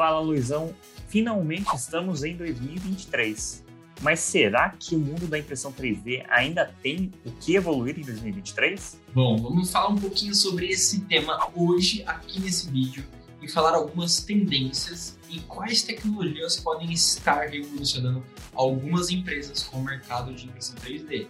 Fala Luizão, finalmente estamos em 2023. Mas será que o mundo da impressão 3D ainda tem o que evoluir em 2023? Bom, vamos falar um pouquinho sobre esse tema hoje aqui nesse vídeo e falar algumas tendências e quais tecnologias podem estar revolucionando algumas empresas com o mercado de impressão 3D.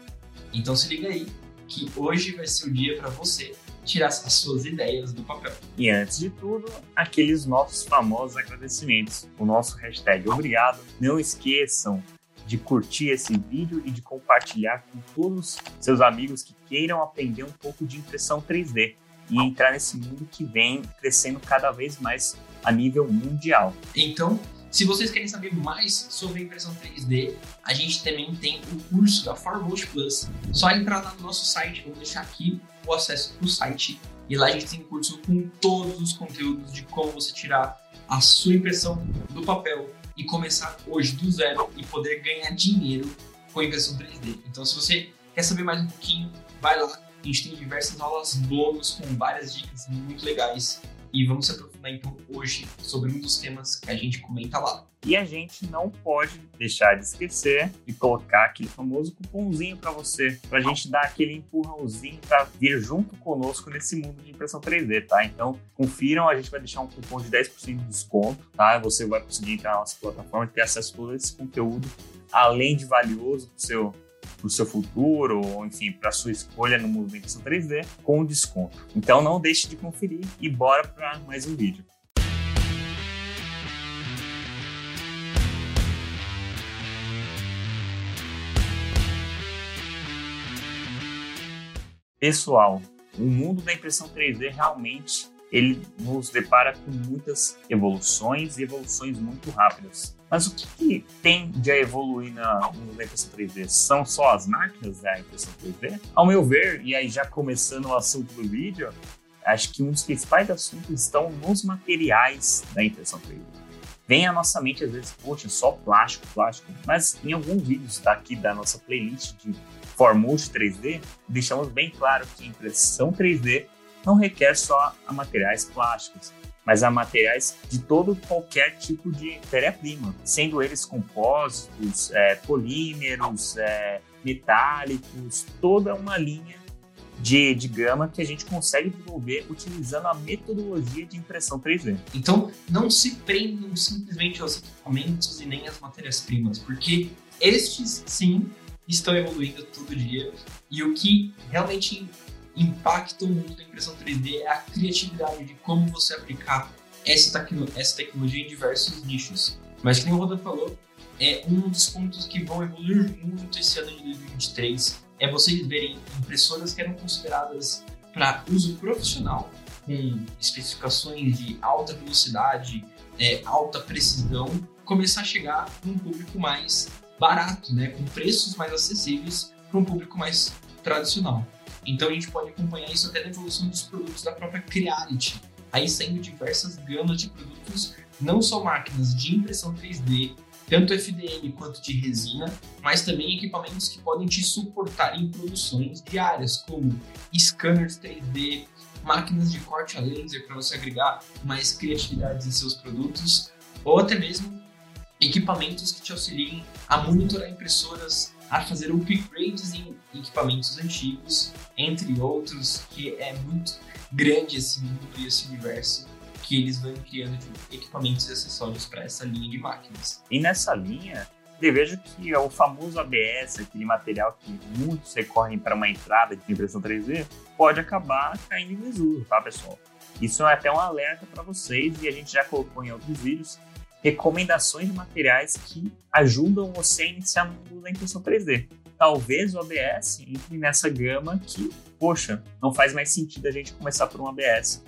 Então se liga aí que hoje vai ser o dia para você tirar as suas ideias do papel. E antes de tudo, aqueles nossos famosos agradecimentos. O nosso hashtag obrigado. Não esqueçam de curtir esse vídeo e de compartilhar com todos seus amigos que queiram aprender um pouco de impressão 3D e entrar nesse mundo que vem crescendo cada vez mais a nível mundial. Então, se vocês querem saber mais sobre impressão 3D, a gente também tem o curso da Formost Plus. Só entrar lá no nosso site, vou deixar aqui o acesso para o site. E lá a gente tem um curso com todos os conteúdos de como você tirar a sua impressão do papel e começar hoje do zero e poder ganhar dinheiro com impressão 3D. Então, se você quer saber mais um pouquinho, vai lá. A gente tem diversas aulas bônus com várias dicas muito legais e vamos se aprofundar então hoje sobre um dos temas que a gente comenta lá. E a gente não pode deixar de esquecer de colocar aquele famoso cupomzinho para você, para a gente dar aquele empurrãozinho para vir junto conosco nesse mundo de impressão 3D, tá? Então, confiram, a gente vai deixar um cupom de 10% de desconto, tá? Você vai conseguir entrar na nossa plataforma e ter acesso a todo esse conteúdo, além de valioso para o seu para o seu futuro, ou enfim, para sua escolha no impressão 3D, com desconto. Então não deixe de conferir e bora para mais um vídeo. Pessoal, o mundo da impressão 3D realmente ele nos depara com muitas evoluções e evoluções muito rápidas. Mas o que, que tem de evoluir na, na impressão 3D? São só as máquinas da impressão 3D? Ao meu ver, e aí já começando o assunto do vídeo, acho que um dos principais assuntos estão nos materiais da impressão 3D. Vem à nossa mente às vezes, poxa, só plástico, plástico. Mas em alguns vídeos daqui da nossa playlist de Formult 3D, deixamos bem claro que impressão 3D não requer só materiais plásticos, mas a materiais de todo qualquer tipo de matéria-prima, sendo eles compósitos, é, polímeros, é, metálicos, toda uma linha de, de gama que a gente consegue desenvolver utilizando a metodologia de impressão 3D. Então, não se prendam simplesmente aos equipamentos e nem às matérias-primas, porque estes, sim, estão evoluindo todo dia e o que realmente impacta o mundo da impressão 3D é a criatividade de como você aplicar essa, tecno essa tecnologia em diversos nichos. Mas, como o Rodan falou, é um dos pontos que vão evoluir muito esse ano de 2023 é vocês verem impressoras que eram consideradas para uso profissional, com especificações de alta velocidade, é, alta precisão, começar a chegar um público mais barato, né, com preços mais acessíveis para um público mais tradicional. Então a gente pode acompanhar isso até na evolução dos produtos da própria Creality, aí saindo diversas gamas de produtos, não só máquinas de impressão 3D, tanto FDM quanto de resina, mas também equipamentos que podem te suportar em produções diárias, como scanners 3D, máquinas de corte a laser para você agregar mais criatividade em seus produtos, ou até mesmo equipamentos que te auxiliem a monitorar impressoras a fazer upgrades em equipamentos antigos, entre outros, que é muito grande esse mundo e esse universo que eles vão criando de equipamentos e acessórios para essa linha de máquinas. E nessa linha, eu vejo que o famoso ABS, aquele material que muitos recorrem para uma entrada de impressão 3D, pode acabar caindo em desuso, tá, pessoal? Isso é até um alerta para vocês e a gente já colocou em outros vídeos recomendações de materiais que ajudam você a iniciar no mundo da impressão 3D. Talvez o ABS entre nessa gama que, poxa, não faz mais sentido a gente começar por um ABS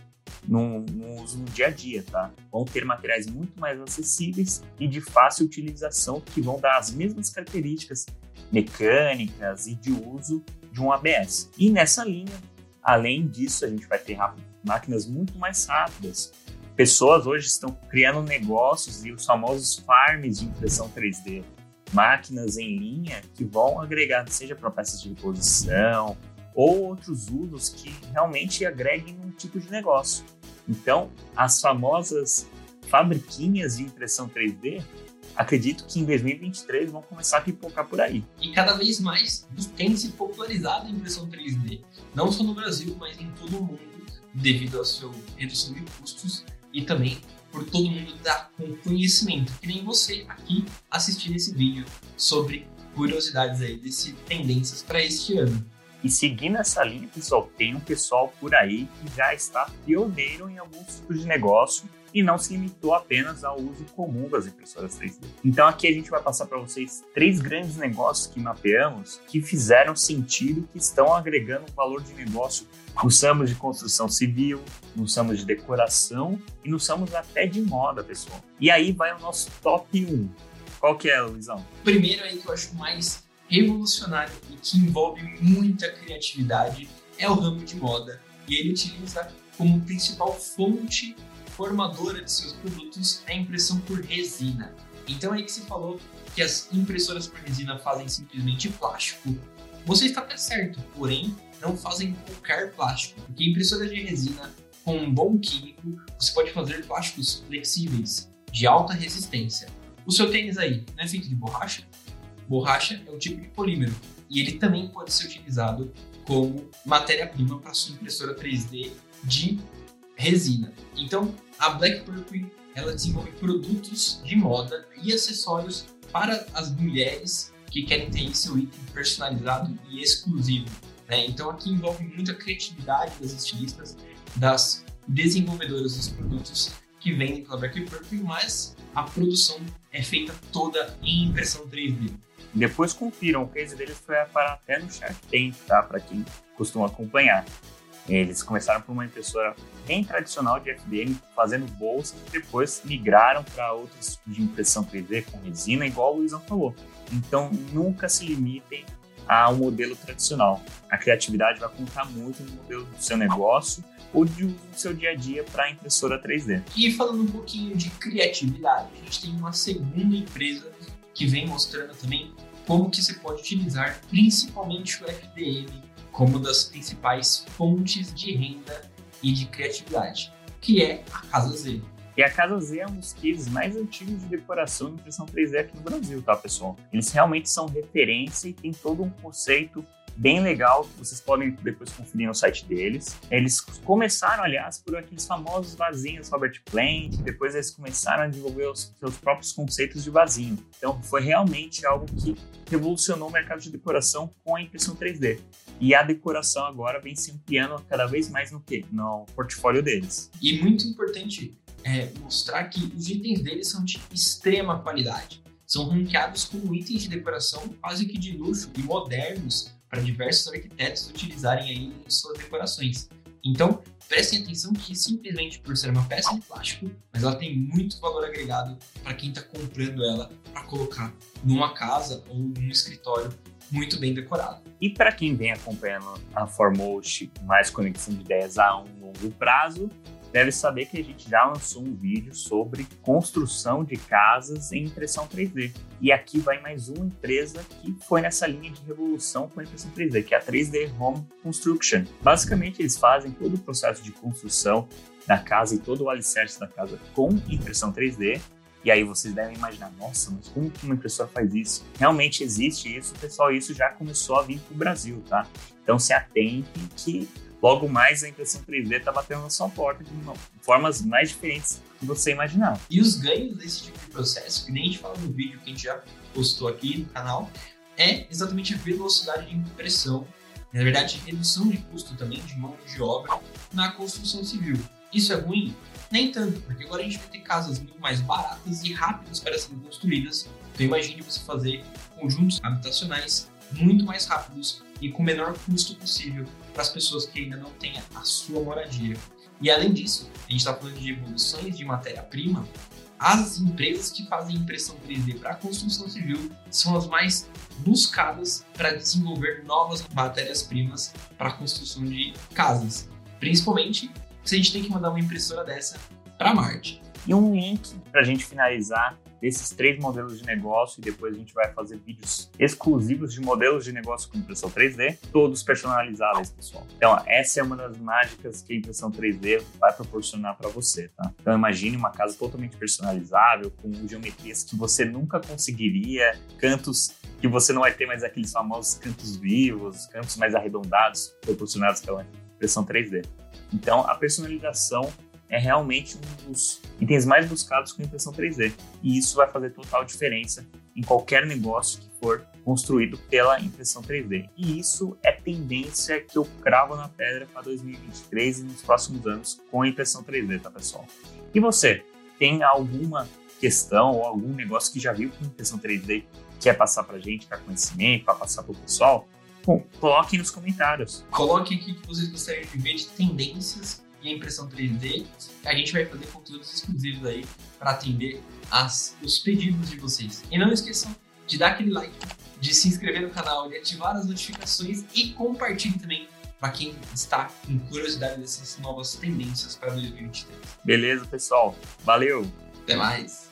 no, no uso no dia a dia, tá? Vão ter materiais muito mais acessíveis e de fácil utilização que vão dar as mesmas características mecânicas e de uso de um ABS. E nessa linha, além disso, a gente vai ter máquinas muito mais rápidas, pessoas hoje estão criando negócios e os famosos farms de impressão 3D, máquinas em linha que vão agregar, seja para peças de reposição ou outros usos que realmente agreguem um tipo de negócio. Então, as famosas fabriquinhas de impressão 3D, acredito que em 2023 vão começar a pipocar por aí. E cada vez mais tem se popularizado a impressão 3D, não só no Brasil, mas em todo o mundo, devido à sua redução de custos e também por todo mundo dar com conhecimento, que nem você aqui assistindo esse vídeo sobre curiosidades aí desse tendências para este ano. E seguindo essa linha, pessoal, tem um pessoal por aí que já está pioneiro em alguns tipos de negócio e não se limitou apenas ao uso comum das impressoras 3D. Então aqui a gente vai passar para vocês três grandes negócios que mapeamos que fizeram sentido, que estão agregando valor de negócio nos ramos de construção civil, nos ramos de decoração e nos ramos até de moda, pessoal. E aí vai o nosso top 1. Qual que é, Luizão? Primeiro aí que eu acho mais revolucionário e que envolve muita criatividade é o ramo de moda. E ele utiliza como principal fonte formadora de seus produtos a impressão por resina. Então é aí que se falou que as impressoras por resina fazem simplesmente plástico. Você está até certo, porém não fazem qualquer plástico, porque impressoras de resina com um bom químico você pode fazer plásticos flexíveis de alta resistência. O seu tênis aí não é feito de borracha? Borracha é um tipo de polímero e ele também pode ser utilizado como matéria-prima para sua impressora 3D de resina. Então, a Black Purple ela desenvolve produtos de moda e acessórios para as mulheres que querem ter seu item personalizado e exclusivo. Né? Então, aqui envolve muita criatividade das estilistas, das desenvolvedoras dos produtos que vendem pela Black Purple, mas a produção é feita toda em impressão 3D. Depois confiram, o case deles foi parar até no Shark Tank, tá? Para quem costuma acompanhar. Eles começaram por uma impressora bem tradicional de FDM, fazendo bolsas, depois migraram para outros tipos de impressão 3D com resina, igual o Luizão falou. Então, nunca se limitem a um modelo tradicional. A criatividade vai contar muito no modelo do seu negócio ou do seu dia a dia para a impressora 3D. E falando um pouquinho de criatividade, a gente tem uma segunda empresa que vem mostrando também como que você pode utilizar principalmente o FDM como das principais fontes de renda e de criatividade, que é a Casa Z. E a Casa Z é um dos cases mais antigos de decoração e impressão 3D aqui no Brasil, tá, pessoal? Eles realmente são referência e tem todo um conceito bem legal vocês podem depois conferir no site deles. Eles começaram, aliás, por aqueles famosos vasinhos Robert Plant, depois eles começaram a desenvolver os seus próprios conceitos de vasinho. Então foi realmente algo que revolucionou o mercado de decoração com a impressão 3D. E a decoração agora vem se ampliando cada vez mais no que? No portfólio deles. E muito importante é mostrar que os itens deles são de extrema qualidade. São ranqueados como itens de decoração quase que de luxo e modernos para diversos arquitetos utilizarem aí em suas decorações. Então, prestem atenção que simplesmente por ser uma peça de plástico, mas ela tem muito valor agregado para quem está comprando ela para colocar numa casa ou num escritório muito bem decorado. E para quem vem acompanhando a Formost mais conexão de ideias a um longo prazo, deve saber que a gente já lançou um vídeo sobre construção de casas em impressão 3D. E aqui vai mais uma empresa que foi nessa linha de revolução com a impressão 3D, que é a 3D Home Construction. Basicamente, eles fazem todo o processo de construção da casa e todo o alicerce da casa com impressão 3D. E aí vocês devem imaginar, nossa, mas como uma impressora faz isso? Realmente existe isso, pessoal, isso já começou a vir para o Brasil, tá? Então se atentem que logo mais a impressão 3D está batendo na sua porta de formas mais diferentes que você imaginar. E os ganhos desse tipo de processo, que nem a gente fala no vídeo que a gente já postou aqui no canal, é exatamente a velocidade de impressão, na verdade, redução de custo também de mão de obra na construção civil. Isso é ruim? Nem tanto, porque agora a gente vai ter casas muito mais baratas e rápidas para serem construídas. Então imagine você fazer conjuntos habitacionais muito mais rápidos e com o menor custo possível para as pessoas que ainda não têm a sua moradia. E além disso, a gente está falando de evoluções de matéria-prima, as empresas que fazem impressão 3D para a construção civil são as mais buscadas para desenvolver novas matérias-primas para a construção de casas. Principalmente se a gente tem que mandar uma impressora dessa para Marte. E um link para a gente finalizar desses três modelos de negócio e depois a gente vai fazer vídeos exclusivos de modelos de negócio com impressão 3D, todos personalizáveis, pessoal. Então, essa é uma das mágicas que a impressão 3D vai proporcionar para você, tá? Então, imagine uma casa totalmente personalizável, com geometrias que você nunca conseguiria, cantos que você não vai ter mais aqueles famosos cantos vivos, cantos mais arredondados, proporcionados pela impressão 3D. Então, a personalização é realmente um dos itens mais buscados com impressão 3D. E isso vai fazer total diferença em qualquer negócio que for construído pela impressão 3D. E isso é tendência que eu cravo na pedra para 2023 e nos próximos anos com a impressão 3D, tá, pessoal? E você, tem alguma questão ou algum negócio que já viu com impressão 3D quer passar para gente, quer conhecimento, para passar para o pessoal? Bom, coloque nos comentários. Coloque aqui que vocês gostariam de ver de tendências e impressão 3D. A gente vai fazer conteúdos exclusivos aí para atender as, os pedidos de vocês. E não esqueçam de dar aquele like, de se inscrever no canal, de ativar as notificações e compartilhe também para quem está com curiosidade dessas novas tendências para 2023. Beleza, pessoal. Valeu! Até mais!